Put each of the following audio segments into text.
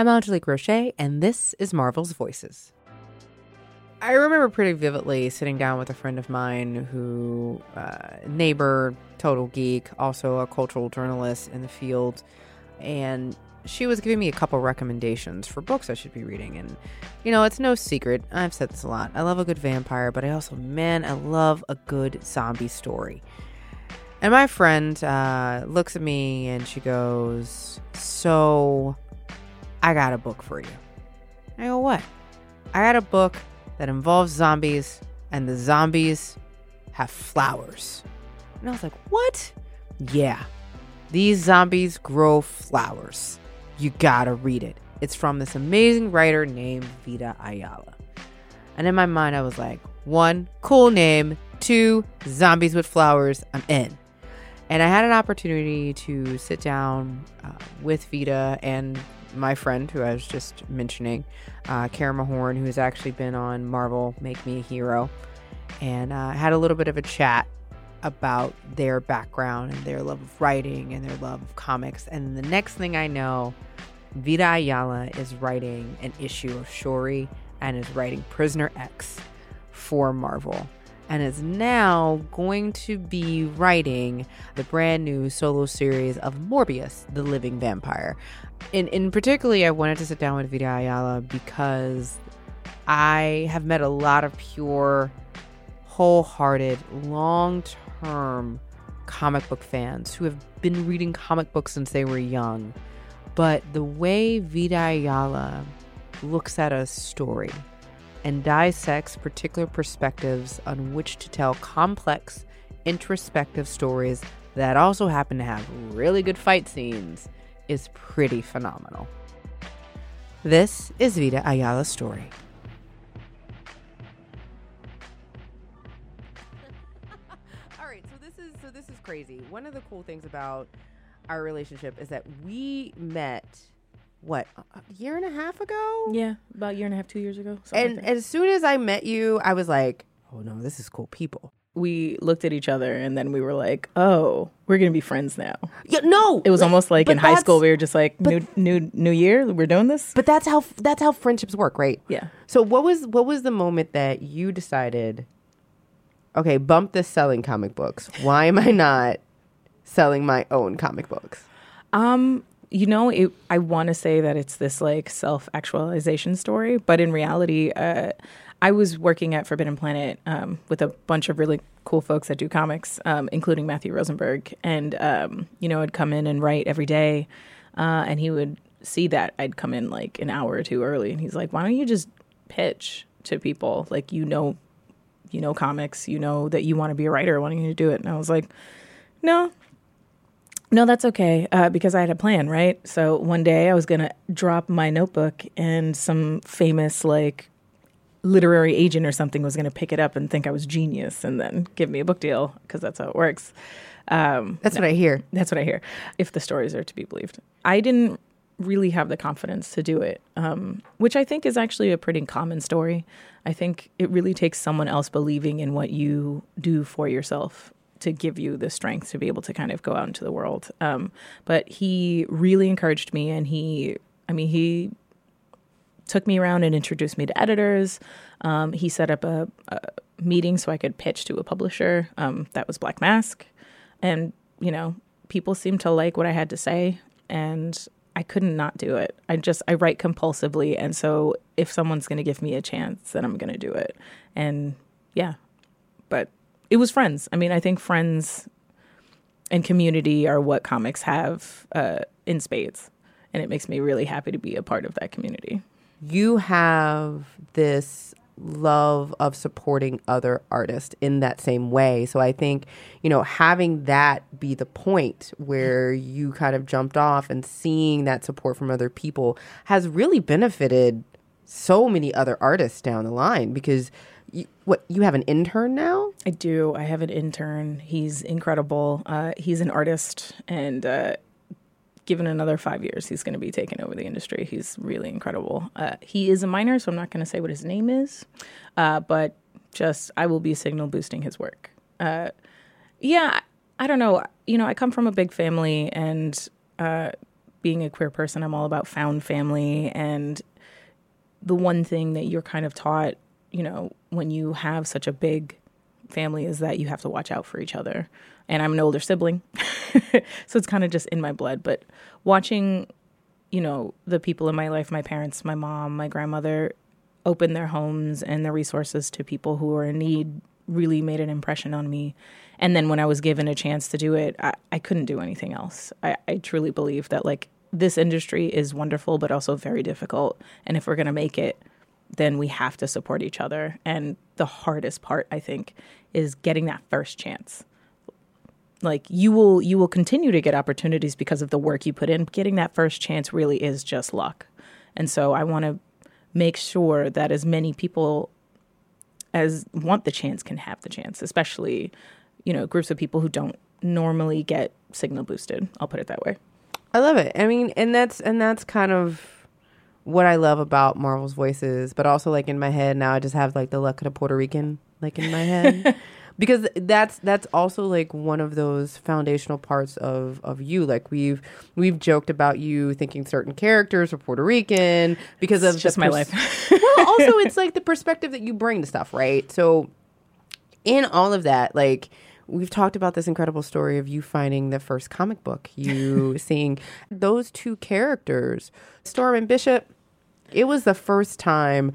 I'm Angelique Roche, and this is Marvel's Voices. I remember pretty vividly sitting down with a friend of mine who, uh, neighbor, total geek, also a cultural journalist in the field, and she was giving me a couple recommendations for books I should be reading. And, you know, it's no secret, I've said this a lot. I love a good vampire, but I also, man, I love a good zombie story. And my friend uh, looks at me and she goes, So, I got a book for you. I go, What? I got a book that involves zombies, and the zombies have flowers. And I was like, What? Yeah, these zombies grow flowers. You gotta read it. It's from this amazing writer named Vita Ayala. And in my mind, I was like, one, cool name. Two, zombies with flowers. I'm in. And I had an opportunity to sit down uh, with Vita and my friend, who I was just mentioning, uh, Karama Horne, who has actually been on Marvel Make Me a Hero, and uh, had a little bit of a chat about their background and their love of writing and their love of comics. And the next thing I know, Vita Ayala is writing an issue of Shuri and is writing Prisoner X for Marvel and is now going to be writing the brand new solo series of Morbius, the Living Vampire. In in particularly, I wanted to sit down with Vita Ayala because I have met a lot of pure, wholehearted, long-term comic book fans who have been reading comic books since they were young. But the way Vita Ayala looks at a story and dissects particular perspectives on which to tell complex, introspective stories that also happen to have really good fight scenes is pretty phenomenal. This is Vita Ayala's story. All right, so this is so this is crazy. One of the cool things about our relationship is that we met what a year and a half ago Yeah, about a year and a half, two years ago. and like as soon as i met you i was like oh no this is cool people we looked at each other and then we were like, "Oh, we're gonna be friends now." yeah no It was almost like in high school we were just like, "New, new, new year, we're doing this." but that's how that's how friendships work right Yeah. so what was what was the moment that you decided okay bump this selling comic books why am i not selling my own comic books Um, you know, it, I want to say that it's this like self actualization story, but in reality, uh, I was working at Forbidden Planet um, with a bunch of really cool folks that do comics, um, including Matthew Rosenberg, and um, you know, I'd come in and write every day, uh, and he would see that I'd come in like an hour or two early, and he's like, "Why don't you just pitch to people? Like you know, you know comics, you know that you want to be a writer, why don't you do it?" And I was like, "No, no, that's okay uh, because I had a plan, right? So one day I was going to drop my notebook and some famous, like, literary agent or something was going to pick it up and think I was genius and then give me a book deal because that's how it works. Um, that's what i hear that's what I hear, if the stories are to be believed. I didn't really have the confidence to do it, um, which I think is actually a pretty common story. I think it really takes someone else believing in what you do for yourself to give you the strength to be able to kind of go out into the world. Um, but he really encouraged me, and he, I mean, he took me around and introduced me to editors. Um, he set up a, a meeting so I could pitch to a publisher. Um, that was Black Mask, and you know, people seemed to like what I had to say, and I couldn't not do it. I just I write compulsively, and so if someone's going to give me a chance, then I'm going to do it. And yeah, but it was friends. I mean, I think friends and community are what comics have uh, in spades, and it makes me really happy to be a part of that community. you have this love of supporting other artists in that same way. So I think, you know, having that be the point where you kind of jumped off and seeing that support from other people has really benefited so many other artists down the line because what you have an intern now? I do. I have an intern. He's incredible. Uh, he's an artist, and uh, given another five years, he's going to be taking over the industry. He's really incredible. Uh, he is a minor, so I'm not going to say what his name is, uh, but just I will be signal boosting his work. Uh, yeah, I don't know. You know, I come from a big family, and uh, being a queer person, I'm all about found family. And the one thing that you're kind of taught, you know, when you have such a big family is that you have to watch out for each other. And I'm an older sibling, so it's kind of just in my blood. But watching, you know, the people in my life, my parents, my mom, my grandmother, open their homes and their resources to people who are in need really made an impression on me. And then when I was given a chance to do it, I, I couldn't do anything else. I, I truly believe that like this industry is wonderful, but also very difficult. And if we're going to make it, then we have to support each other. And the hardest part, I think, is getting that first chance. Like you will you will continue to get opportunities because of the work you put in. Getting that first chance really is just luck. And so I want to make sure that as many people as want the chance can have the chance, especially, you know, groups of people who don't normally get signal boosted. I'll put it that way. I love it. I mean, and that's and that's kind of what I love about Marvel's voices, but also like in my head now I just have like the luck of the Puerto Rican like in my head. because that's that's also like one of those foundational parts of of you. Like we've we've joked about you thinking certain characters are Puerto Rican because it's of just my life. Well also it's like the perspective that you bring to stuff right? So in all of that like we've talked about this incredible story of you finding the first comic book, you seeing those two characters, Storm and Bishop. It was the first time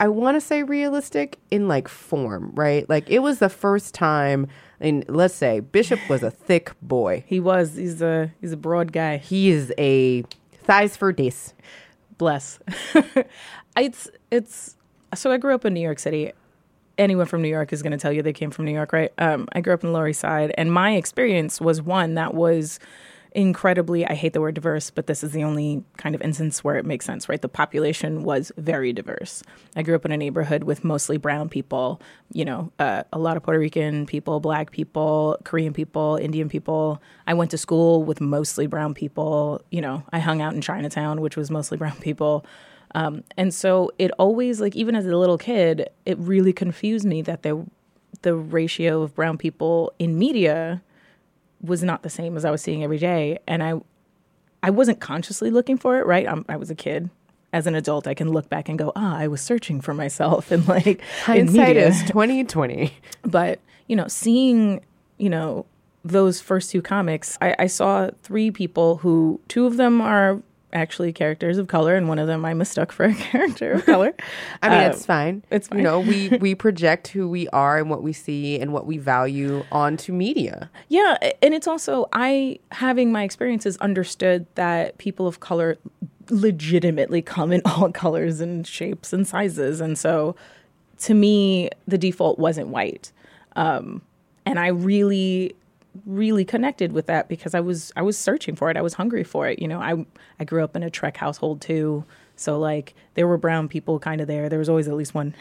I want to say realistic in like form, right? Like it was the first time and let's say Bishop was a thick boy. He was. He's a he's a broad guy. He is a thighs for days. Bless. it's it's so I grew up in New York City anyone from New York is going to tell you they came from New York, right? Um, I grew up in the Lower East Side, and my experience was one that was incredibly i hate the word diverse but this is the only kind of instance where it makes sense right? The population was very diverse. I grew up in a neighborhood with mostly brown people you know uh, a lot of puerto rican people black people korean people indian people. I went to school with mostly brown people you know i hung out in chinatown which was mostly brown people um, and so it always like even as a little kid, it really confused me that the the ratio of brown people in media was not the same as I was seeing every day, and I I wasn't consciously looking for it. Right, I'm, i was a kid. As an adult, I can look back and go, ah, I was searching for myself, and like hindsight is twenty twenty. But you know, seeing you know those first two comics, I, I saw three people who two of them are actually characters of color, and one of them I mistook for a character of color. I mean, um, it's fine. It's fine. You know, we we project who we are and what we see and what we value onto media. Yeah, and it's also I having my experiences understood that people of color legitimately come in all colors and shapes and sizes, and so to me, the default wasn't white. Um, and I really really connected with that because I was I was searching for it. I was hungry for it. You know, I I grew up in a Trek household too. So like there were brown people kind of there. There was always at least one.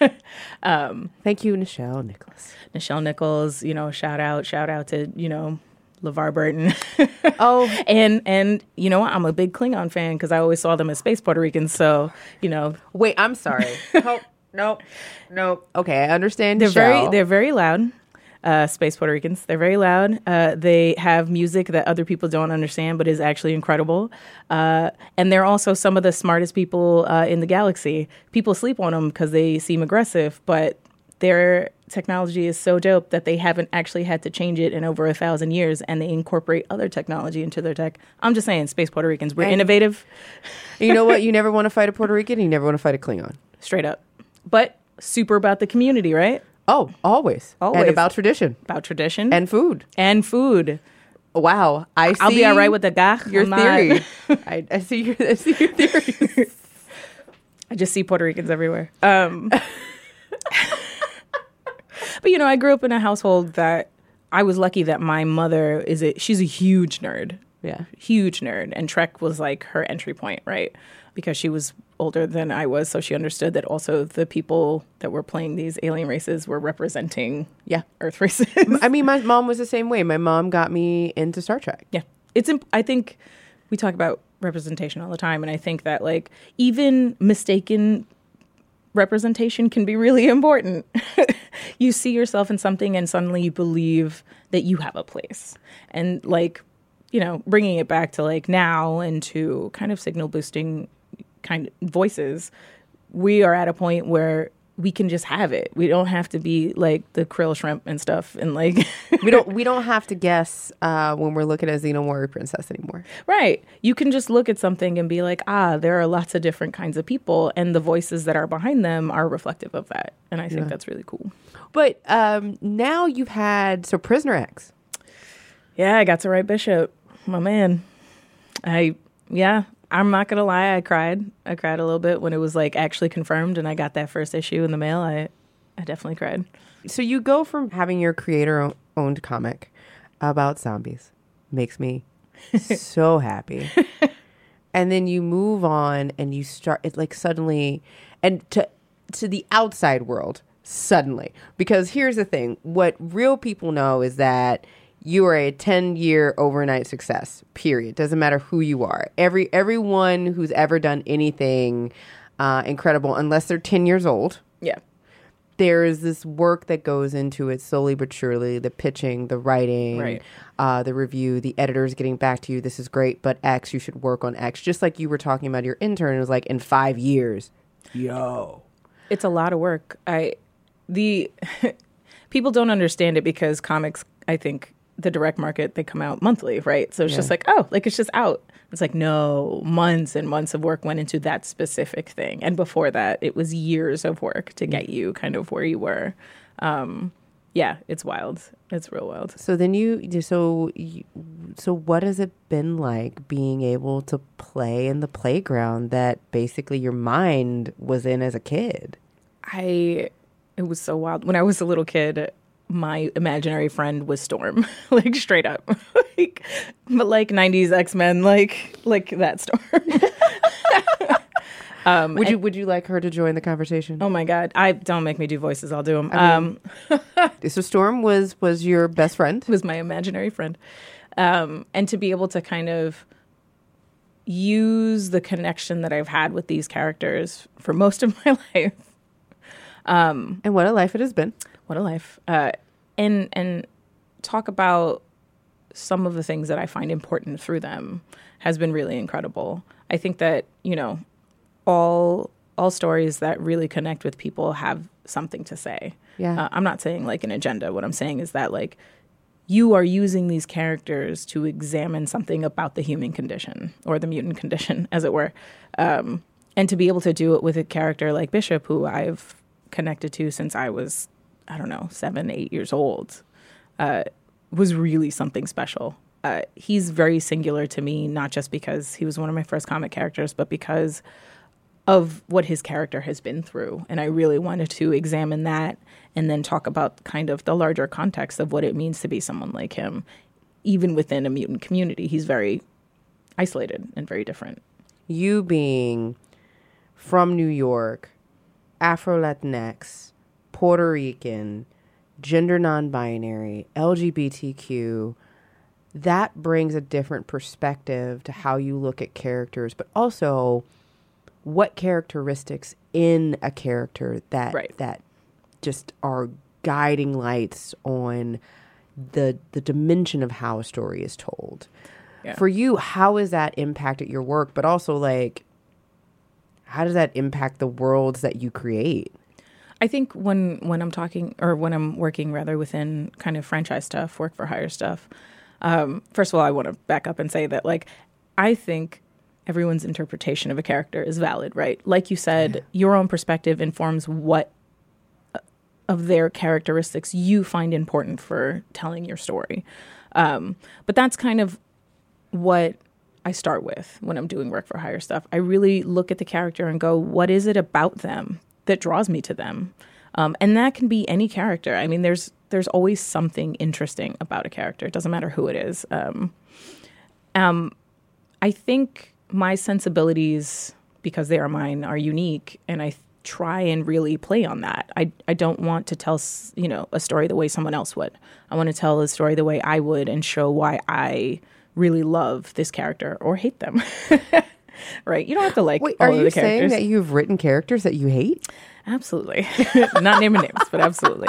um, Thank you, Nichelle Nichols. Nichelle Nichols, you know, shout out, shout out to, you know, LeVar Burton. oh, and and you know I'm a big Klingon fan because I always saw them as space Puerto Ricans. So you know, wait, I'm sorry. nope, nope, nope. Okay, I understand. They're very they're very loud uh, space Puerto Ricans. They're very loud. Uh, they have music that other people don't understand, but is actually incredible. Uh, and they're also some of the smartest people uh, in the galaxy. People sleep on them because they seem aggressive, but their technology is so dope that they haven't actually had to change it in over a thousand years, and they incorporate other technology into their tech. I'm just saying, space Puerto Ricans, we're and innovative. You know what? You never want to fight a Puerto Rican, you never want to fight a Klingon. Straight up. But super about the community, right? Oh, always. Always. And about tradition. About tradition. And food. And food. Wow. I I'll be all right with the guy. Your I'm theory. I, I, see your, I see your theory. I just see Puerto Ricans everywhere. Um, but, you know, I grew up in a household that I was lucky that my mother is a, she's a huge nerd. Yeah. Huge nerd. And Trek was like her entry point, right? Because she was older than I was, so she understood that also the people that were playing these alien races were representing, yeah, Earth races. I mean, my mom was the same way. My mom got me into Star Trek. Yeah, it's. Imp- I think we talk about representation all the time, and I think that like even mistaken representation can be really important. you see yourself in something, and suddenly you believe that you have a place, and like you know, bringing it back to like now and to kind of signal boosting kind of voices, we are at a point where we can just have it. We don't have to be like the krill shrimp and stuff and like we don't we don't have to guess uh, when we're looking at Warrior Princess anymore. Right. You can just look at something and be like, ah, there are lots of different kinds of people and the voices that are behind them are reflective of that. And I think yeah. that's really cool. But um, now you've had so Prisoner X. Yeah, I got to write Bishop my man. I yeah, I'm not gonna lie, I cried. I cried a little bit when it was like actually confirmed and I got that first issue in the mail. I I definitely cried. So you go from having your creator owned comic about zombies, makes me so happy. and then you move on and you start it like suddenly and to to the outside world suddenly because here's the thing what real people know is that you are a 10 year overnight success period. Doesn't matter who you are. Every everyone who's ever done anything uh, incredible unless they're 10 years old yeah. there's this work that goes into it slowly but surely. The pitching the writing right. uh, the review the editors getting back to you this is great but x you should work on x. Just like you were talking about your intern it was like in five years. Yo. It's a lot of work. I the people don't understand it because comics i think the direct market, they come out monthly, right? So it's yeah. just like, oh, like it's just out. It's like, no, months and months of work went into that specific thing. And before that, it was years of work to get you kind of where you were. Um, yeah, it's wild. It's real wild. So then you, so, you, so what has it been like being able to play in the playground that basically your mind was in as a kid? I, it was so wild. When I was a little kid, my imaginary friend was Storm, like straight up, like but like '90s X Men, like like that Storm. um, would you would you like her to join the conversation? Oh my God! I don't make me do voices. I'll do them. I mean, um, so Storm was was your best friend. Was my imaginary friend, um, and to be able to kind of use the connection that I've had with these characters for most of my life. Um, and what a life it has been what a life. Uh, and and talk about some of the things that I find important through them has been really incredible. I think that you know all all stories that really connect with people have something to say. Yeah, uh, I'm not saying like an agenda. What I'm saying is that like you are using these characters to examine something about the human condition or the mutant condition, as it were. Um, and to be able to do it with a character like Bishop, who I've connected to since I was I don't know, seven, eight years old, uh, was really something special. Uh, he's very singular to me, not just because he was one of my first comic characters, but because of what his character has been through. And I really wanted to examine that and then talk about kind of the larger context of what it means to be someone like him. Even within a mutant community, he's very isolated and very different. You being from New York, Afro Latinx, Puerto Rican, gender non binary, LGBTQ, that brings a different perspective to how you look at characters, but also what characteristics in a character that right. that just are guiding lights on the the dimension of how a story is told. Yeah. For you, how has that impacted your work, but also like how does that impact the worlds that you create? I think when when I'm talking or when I'm working rather within kind of franchise stuff, work for hire stuff. Um, first of all, I want to back up and say that like I think everyone's interpretation of a character is valid, right? Like you said, yeah. your own perspective informs what uh, of their characteristics you find important for telling your story. Um, but that's kind of what I start with when I'm doing work for hire stuff. I really look at the character and go, what is it about them that draws me to them. Um, and that can be any character. I mean, there's there's always something interesting about a character. It doesn't matter who it is. Um, um, I think my sensibilities, because they are mine, are unique, and I th- try and really play on that. I I don't want to tell you know a story the way someone else would. I want to tell a story the way I would and show why I really love this character or hate them. right? You don't have to like. Wait, are you saying that you've written characters that you hate? Absolutely, not naming names, but absolutely.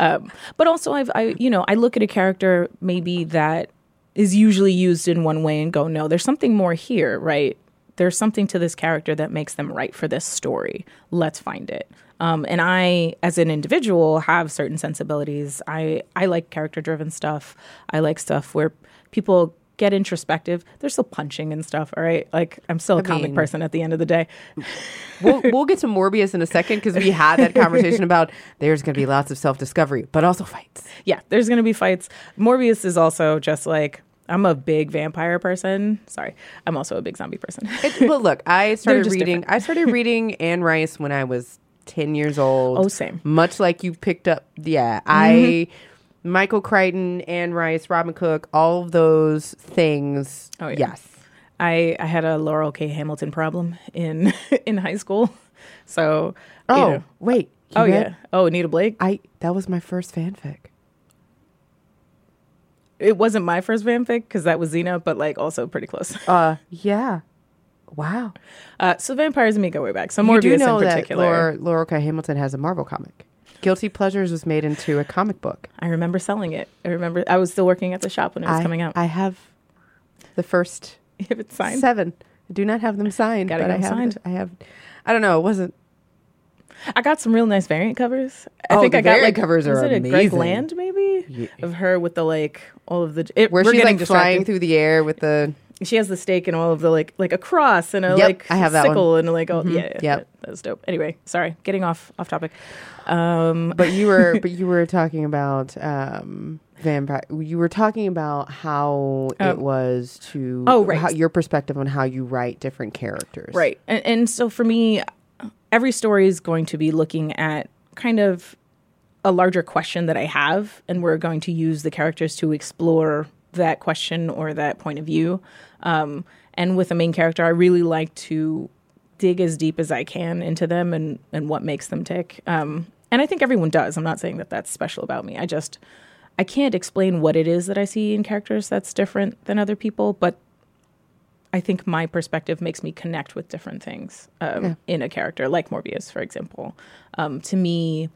Um, but also, I've, I, you know, I look at a character maybe that is usually used in one way and go, no, there's something more here, right? There's something to this character that makes them right for this story. Let's find it. Um, and I, as an individual, have certain sensibilities. I I like character driven stuff. I like stuff where people get introspective. They're still punching and stuff. All right, like I'm still a I comic mean- person at the end of the day. we'll, we'll get to Morbius in a second because we had that conversation about there's going to be lots of self discovery, but also fights. yeah, there's going to be fights. Morbius is also just like I'm a big vampire person. Sorry, I'm also a big zombie person. Well, look, I started reading. I started reading Anne Rice when I was ten years old. Oh, same. Much like you picked up. Yeah, mm-hmm. I. Michael Crichton, Anne Rice, Robin Cook, all of those things. Oh, yeah. Yes. I I had a Laurell K. Hamilton problem in in high school, so you Oh, know. wait. you oh read- yeah, oh Anita Blake. I that was my first fanfic. It wasn't my first fanfic because that was Xena, but like also pretty close. Uh, yeah. Wow. Uh, so vampires and me go way back. So you Morbius do know in that particular. Laura, Laura K. Hamilton has a Marvel comic. Guilty Pleasures was made into a comic book. I remember selling it. I remember I was still working at the shop when it was I, coming out. I have the first if it's signed, seven. I do not have them signed, Gotta but I have. signed. I have. I don't know. It wasn't. I got some real nice variant covers. I Oh, think the I got variant like covers are it a Greg. Land maybe Yeah. of her with the like all of the it, Where we're she's getting like flying through the air with the. She has the stake and all of the like like a cross and a Yep, like I have that one. sickle and like oh yeah, Yep. that, was dope. Anyway, sorry, getting off off topic. Um, But you were, but you were talking about um vampire. You were talking about how Oh. it was to. Oh, right. How, your perspective on how you write different characters. Right. And, and so for me, every story is going to be looking at kind of a larger question that I have, and we're going to use the characters to explore that question or that point of view. Um, and with a main character, I really like to dig as deep as I can into them and, and what makes them tick. Um, and I think everyone does. I'm not saying that that's special about me. I just, I can't explain what it is that I see in characters that's different than other people, but I think my perspective makes me connect with different things um, Yeah. in a character, like Morbius, for example. Um, to me,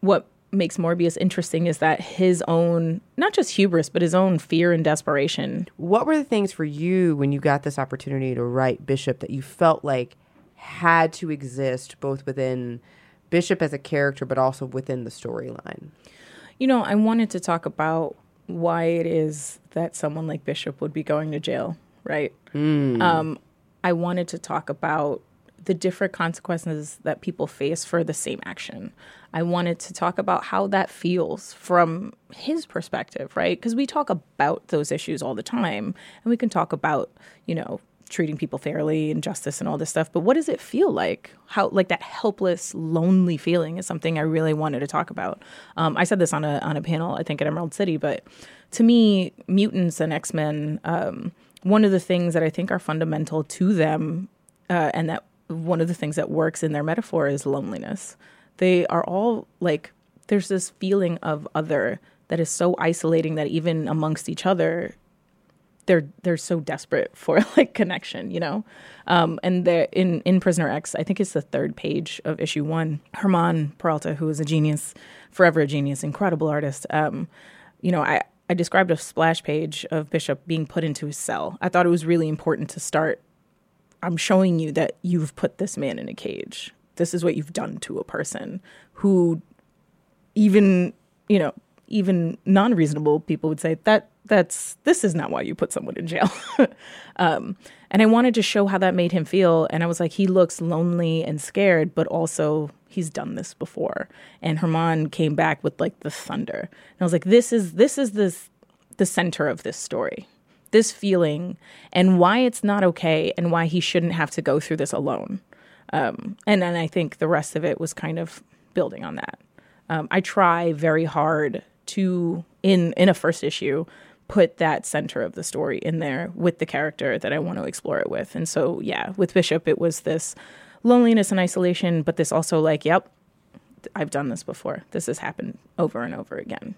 what makes Morbius interesting is that his own, not just hubris, but his own fear and desperation. What were the things for you when you got this opportunity to write Bishop that you felt like had to exist both within Bishop as a character, but also within the storyline? You know, I wanted to talk about why it is that someone like Bishop would be going to jail, right? Um, I wanted to talk about the different consequences that people face for the same action. I wanted to talk about how that feels from his perspective, right? Because we talk about those issues all the time, and we can talk about, you know, treating people fairly and justice and all this stuff. But what does it feel like? How like that helpless, lonely feeling is something I really wanted to talk about. Um, I said this on a on a panel, I think at Emerald City, but to me, mutants and X Men. Um, one of the things that I think are fundamental to them, uh, and that one of the things that works in their metaphor is loneliness. They are all like, there's this feeling of other that is so isolating that even amongst each other, they're they're so desperate for like connection, you know. Um, and they're in in Prisoner X, I think it's the third page of issue one. Germán Peralta, who is a genius, forever a genius, incredible artist. Um, you know, I I described a splash page of Bishop being put into his cell. I thought it was really important to start. I'm showing you that you've put this man in a cage. This is what you've done to a person who even you know even non-reasonable people would say that that's this is not why you put someone in jail. Um, and i wanted to show how that made him feel. And i was like he looks lonely and scared but also he's done this before. And Germán came back with like the thunder. And i was like this is this is this the center of this story this feeling and why it's not okay and why he shouldn't have to go through this alone um, and then i think the rest of it was kind of building on that um, I try very hard to in in a first issue put that center of the story in there with the character that I want to explore it with. And so yeah, with Bishop it was this loneliness and isolation, but this also like, yep, I've done this before. This has happened over and over again.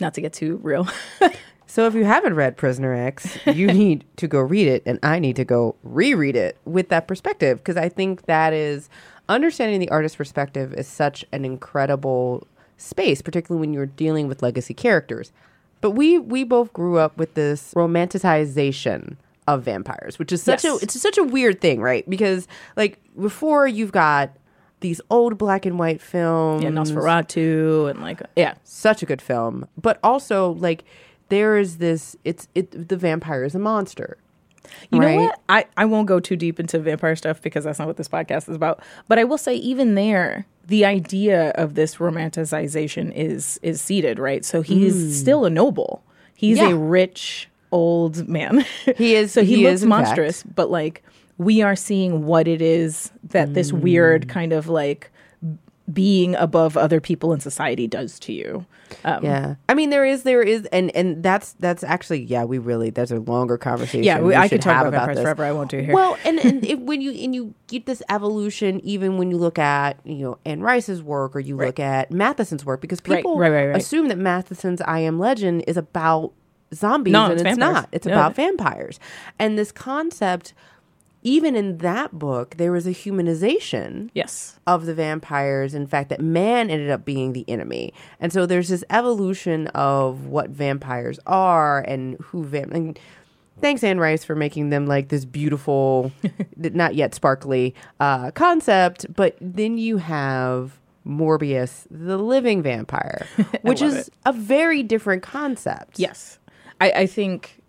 Not to get too real. So if you haven't read Prisoner X, you need to go read it, and I need to go reread it with that perspective because I think that is understanding the artist's perspective is such an incredible space, particularly when you're dealing with legacy characters. But we we both grew up with this romanticization of vampires, which is such Yes. a it's such a weird thing, right? Because like before you've got these old black and white films, Yeah, Nosferatu and like yeah. such a good film, but also like there is this it's it the vampire is a monster. You right? know what? I, I won't go too deep into vampire stuff because that's not what this podcast is about. But I will say, even there, the idea of this romanticization is is seated, right? So he's still a noble. He's. Yeah. a rich old man. He is- so he, he looks is, monstrous, but like we are seeing what it is that this Hmm. weird kind of like being above other people in society does to you. Um, Yeah, I mean there is there is and and that's that's actually yeah we really there's a longer conversation. Yeah, we- I could talk have about this. forever. I won't do here. Well, and and if, when you and you get this evolution, even when you look at you know Anne Rice's work or you look at Matheson's work, because people right, right, right. assume that Matheson's I Am Legend is about zombies, No, and it's it's, not. It's No. about vampires, and this concept. Even in that book, there was a humanization yes. of the vampires. In fact, that man ended up being the enemy, and so there's this evolution of what vampires are and who vamp. And thanks, Anne Rice, for making them like this beautiful, not yet sparkly uh, concept. But then you have Morbius, the living vampire, which is it. a very different concept. Yes. I, I think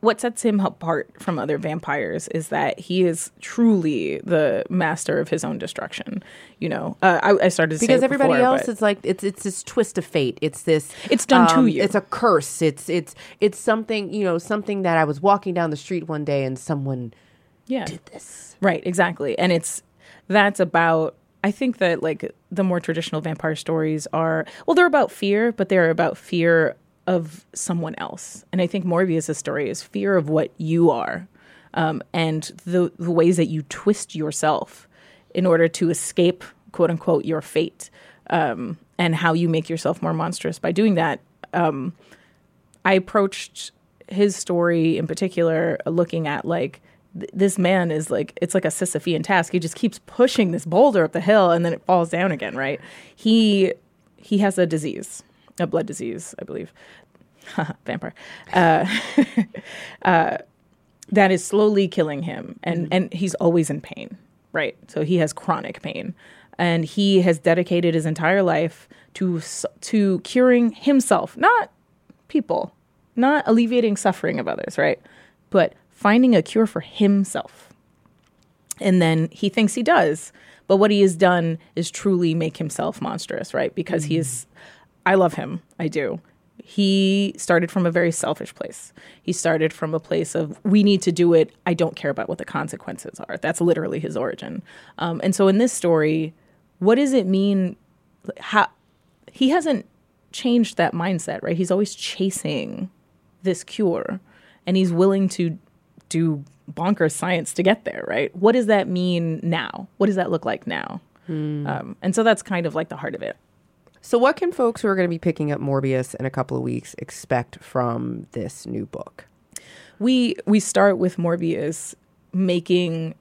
what sets him apart from other vampires is that he is truly the master of his own destruction. You know, uh, I, I started because everybody before, else is like it's it's this twist of fate. It's this um, It's done to you. It's a curse. It's it's it's something you know something that I was walking down the street one day and someone yeah. did this. Right, exactly. And it's that's about I think that like the more traditional vampire stories are well, they're about fear, but they're about fear of someone else. And I think Morbius' story is fear of what you are. Um, and the the ways that you twist yourself in order to escape quote unquote your fate. Um, and how you make yourself more monstrous by doing that. Um, I approached his story in particular looking at like th- this man is like it's like a Sisyphean task. He just keeps pushing this boulder up the hill and then it falls down again, right? He he has a disease, a blood disease, I believe. Vampire. Uh, uh, that is slowly killing him and and he's always in pain, right? So he has chronic pain. And he has dedicated his entire life to to curing himself, not people, not alleviating suffering of others, right? But finding a cure for himself. And then he thinks he does. But what he has done is truly make himself monstrous, right? Because he is, I love him. I do. He started from a very selfish place. He started from a place of, we need to do it. I don't care about what the consequences are. That's literally his origin. Um, and so in this story, what does it mean? How, he hasn't changed that mindset, right? He's always chasing this cure and he's willing to do bonkers science to get there, right? What does that mean now? What does that look like now? Um, and so that's kind of like the heart of it. So, what can folks who are going to be picking up Morbius in a couple of weeks expect from this new book? We we start with Morbius making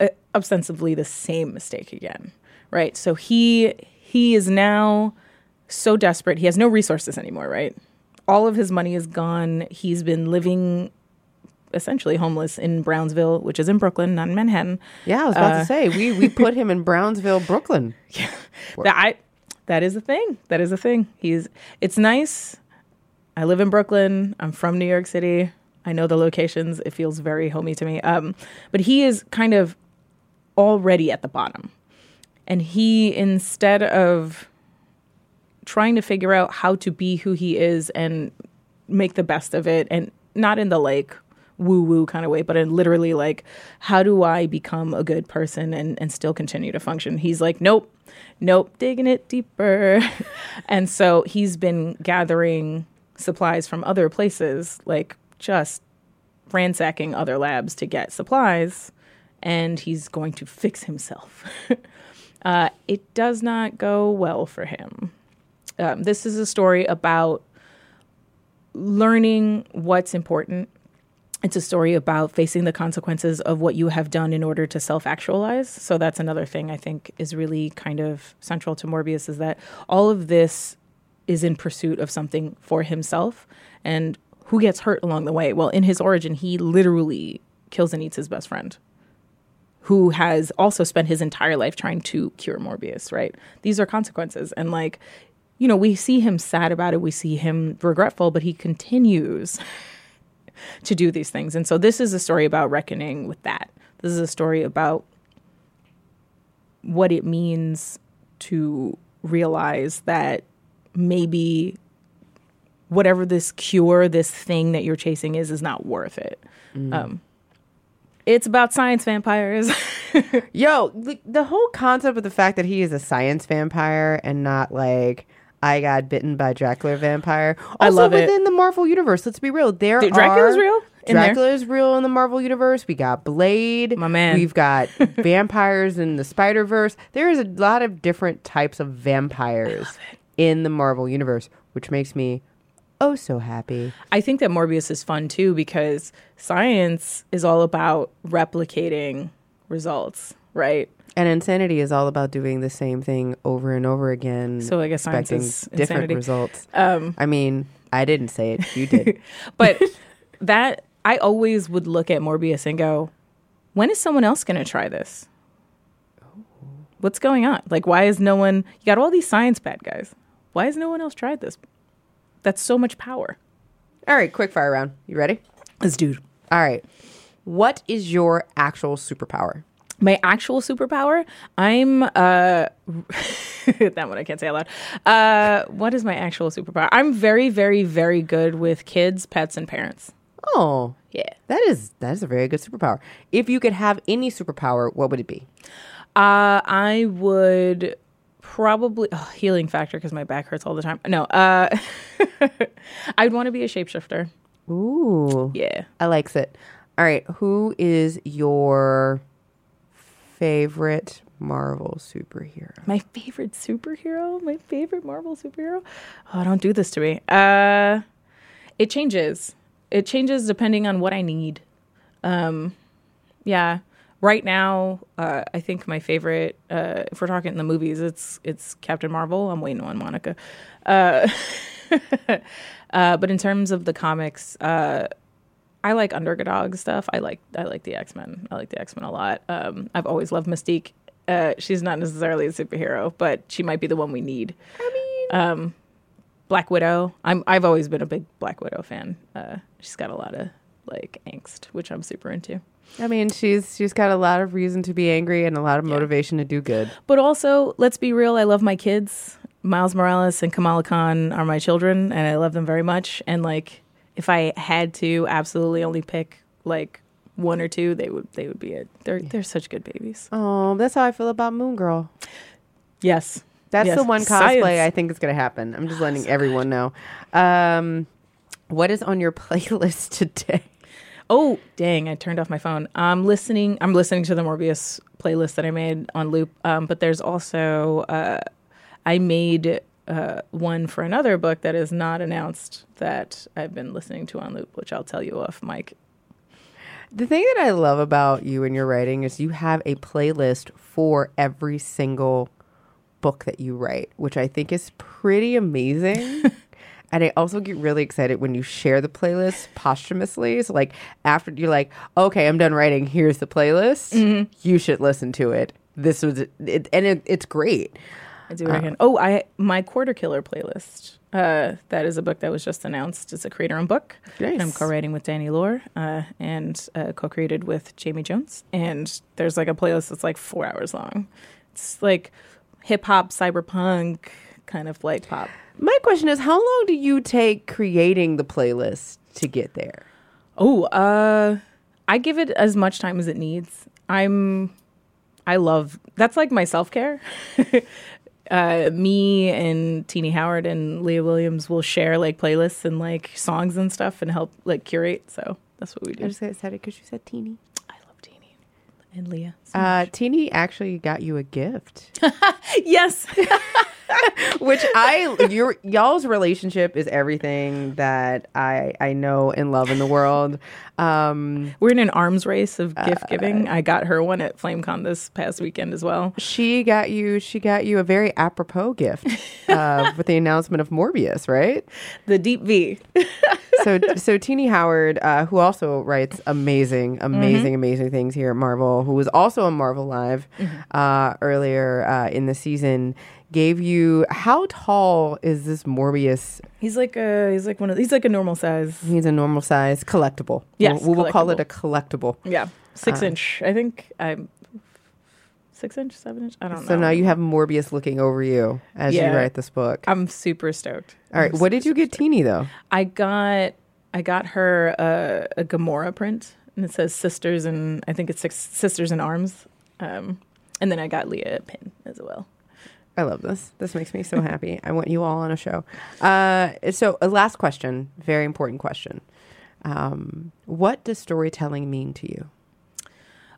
uh, ostensibly the same mistake again, right? So he he is now so desperate. He has no resources anymore, right? All of his money is gone. He's been living essentially homeless in Brownsville, which is in Brooklyn, not in Manhattan. Yeah, I was about to say we we put him in Brownsville, Brooklyn. That I that is a thing. That is a thing. He's it's nice. I live in Brooklyn. I'm from New York City. I know the locations. It feels very homey to me. Um, but he is kind of already at the bottom. And he instead of trying to figure out how to be who he is and make the best of it and not in the like woo woo kind of way, but in literally like, how do I become a good person and, and still continue to function? He's like, nope, nope, digging it deeper. and so he's been gathering supplies from other places, like just ransacking other labs to get supplies, and he's going to fix himself. uh, it does not go well for him. Um, this is a story about learning what's important. It's a story about facing the consequences of what you have done in order to self actualize. So, that's another thing I think is really kind of central to Morbius is that all of this is in pursuit of something for himself and who gets hurt along the way. Well, in his origin, he literally kills and eats his best friend who has also spent his entire life trying to cure Morbius, right? These are consequences. And like, you know, we see him sad about it, we see him regretful, but he continues to do these things. And so this is a story about reckoning with that. This is a story about what it means to realize that maybe whatever this cure, this thing that you're chasing is, is not worth it. Um, it's about science vampires. Yo, the, the whole concept of the fact that he is a science vampire and not like I got bitten by Dracula vampire. Also I love it. within the Marvel universe. Let's be real. There Dude, Dracula's are- real? Dracula is real in the Marvel universe. We got Blade. My man. We've got vampires in the Spider Verse. There is a lot of different types of vampires in the Marvel universe, which makes me oh so happy. I think that Morbius is fun too because science is all about replicating results, right? And insanity is all about doing the same thing over and over again. So I guess expecting different insanity. results. Um, I mean, I didn't say it. You did. but that I always would look at Morbius and go, when is someone else going to try this? What's going on? Like, why is no one? You got all these science bad guys. Why has no one else tried this? That's so much power. All right, quick fire round. You ready? This dude. All right. What is your actual superpower? My actual superpower, I'm uh that one I can't say out loud. Uh what is my actual superpower? I'm very, very, very good with kids, pets, and parents. Oh, Yeah. that is that is a very good superpower. If you could have any superpower, what would it be? Uh I would probably oh, healing factor because my back hurts all the time. No, uh I'd want to be a shapeshifter. Ooh, Yeah. I likes it. All right, who is your favorite Marvel superhero? My favorite superhero, my favorite Marvel superhero. Oh, don't do this to me. Uh, it changes. It changes depending on what I need. Um, yeah. Right now, uh, I think my favorite, uh, if we're talking in the movies, it's it's Captain Marvel. I'm waiting on Monica. Uh, uh, but in terms of the comics, uh, I like underdog stuff. I like I like the X Men. I like the X Men a lot. Um, I've always loved Mystique. Uh, she's not necessarily a superhero, but she might be the one we need. I mean, um, Black Widow. I'm I've always been a big Black Widow fan. Uh, she's got a lot of like angst, which I'm super into. I mean, she's she's got a lot of reason to be angry and a lot of motivation to do good. But also, let's be real. I love my kids. Miles Morales and Kamala Khan are my children, and I love them very much. And like, if I had to absolutely only pick like one or two, they would they would be it. They're they're such good babies. Oh, that's how I feel about Moon Girl. Yes, That's Yes. the one cosplay Science. I think is going to happen. I'm just letting everyone know. Um, what is on your playlist today? Oh, dang, I turned off my phone. I'm listening I'm listening to the Morbius playlist that I made on loop. Um, but there's also uh, I made uh, one for another book that is not announced that I've been listening to on loop, which I'll tell you off mic. The thing that I love about you and your writing is you have a playlist for every single book that you write, which I think is pretty amazing. and I also get really excited when you share the playlist posthumously. So, like, after you're like, okay, I'm done writing, here's the playlist. You should listen to it. This was, it, and it, it's great. I do it again. Oh, I my Quarter Killer playlist. Uh, that is a book that was just announced. It's a creator-owned book. And I'm co-writing with Danny Lore uh, and uh, co-created with Jamie Jones. And there's like a playlist that's like four hours long. It's like hip hop, cyberpunk, kind of like pop. My question is, how long do you take creating the playlist to get there? Oh, uh, I give it as much time as it needs. I'm, I love that's like my self care. uh, me and Tini Howard and Leah Williams will share like playlists and like songs and stuff and help like curate. So that's what we do. I just got excited because you said tini. I love Tini and Leah. so Uh, Tini actually got you a gift. yes. Which I your y'all's relationship is everything that I I know and love in the world. Um, We're in an arms race of gift giving. I got her one at FlameCon this past weekend as well. she got you she got you a very apropos gift uh, with the announcement of Morbius, right? The Deep V. so so Tini Howard, uh, who also writes amazing, amazing, amazing things here at Marvel, who was also on Marvel Live uh, earlier uh, in the season, gave you how tall is this Morbius? He's like a he's like one of he's like a normal size. He's a normal size collectible. Yes, we'll, we will call it a collectible. Yeah, six Uh, inch. I think I'm six inch, seven inch. I don't So know. So now you have Morbius looking over you as Yeah. you write this book. I'm super stoked. All right, what did you get Tini though? I got I got her a, a Gamora print, and it says "Sisters" and I think it's six "Sisters in Arms." Um, and then I got Leah a pin as well. I love this. This makes me so happy. I want you all on a show. Uh, so, a last question, very important question. Um, what does storytelling mean to you?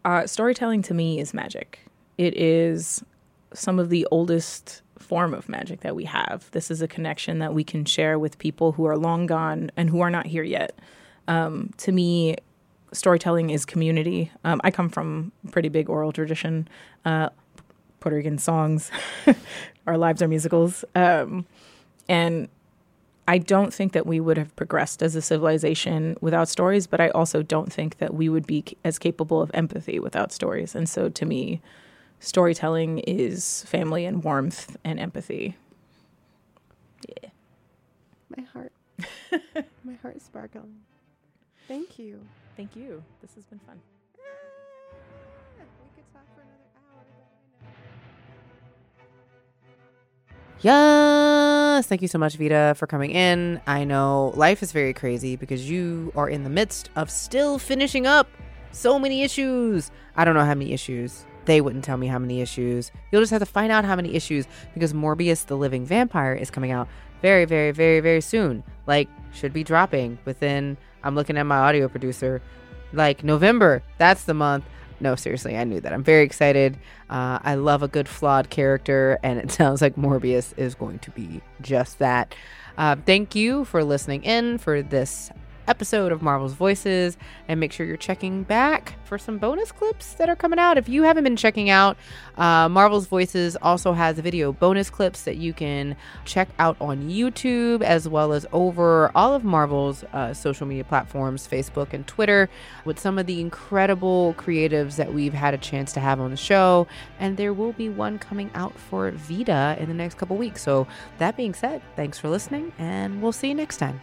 Uh, storytelling to me is magic. It is some of the oldest form of magic that we have. This is a connection that we can share with people who are long gone and who are not here yet. Um, to me, storytelling is community. Um, I come from pretty big oral tradition. Uh, Puerto Rican songs, our lives are musicals, um, and I don't think that we would have progressed as a civilization without stories, but I also don't think that we would be c- as capable of empathy without stories. And so to me, storytelling is family and warmth and empathy. Yeah. My heart. My heart is sparkling. Thank you. Thank you. This has been fun. Yes. Thank you so much, Vita, for coming in. I know life is very crazy because you are in the midst of still finishing up so many issues. I don't know how many issues. They wouldn't tell me how many issues. You'll just have to find out how many issues because Morbius the Living Vampire is coming out very, very, very, very soon. Like, should be dropping within, I'm looking at my audio producer, like November. That's the month. No, seriously, I knew that. I'm very excited. Uh, I love a good flawed character, and it sounds like Morbius is going to be just that. Uh, thank you for listening in for this episode of Marvel's Voices, and make sure you're checking back for some bonus clips that are coming out. If you haven't been checking out, uh, Marvel's Voices also has video bonus clips that you can check out on YouTube as well as over all of Marvel's uh, social media platforms, Facebook and Twitter, with some of the incredible creatives that we've had a chance to have on the show. And there will be one coming out for Vita in the next couple weeks. So, that being said, thanks for listening, and we'll see you next time.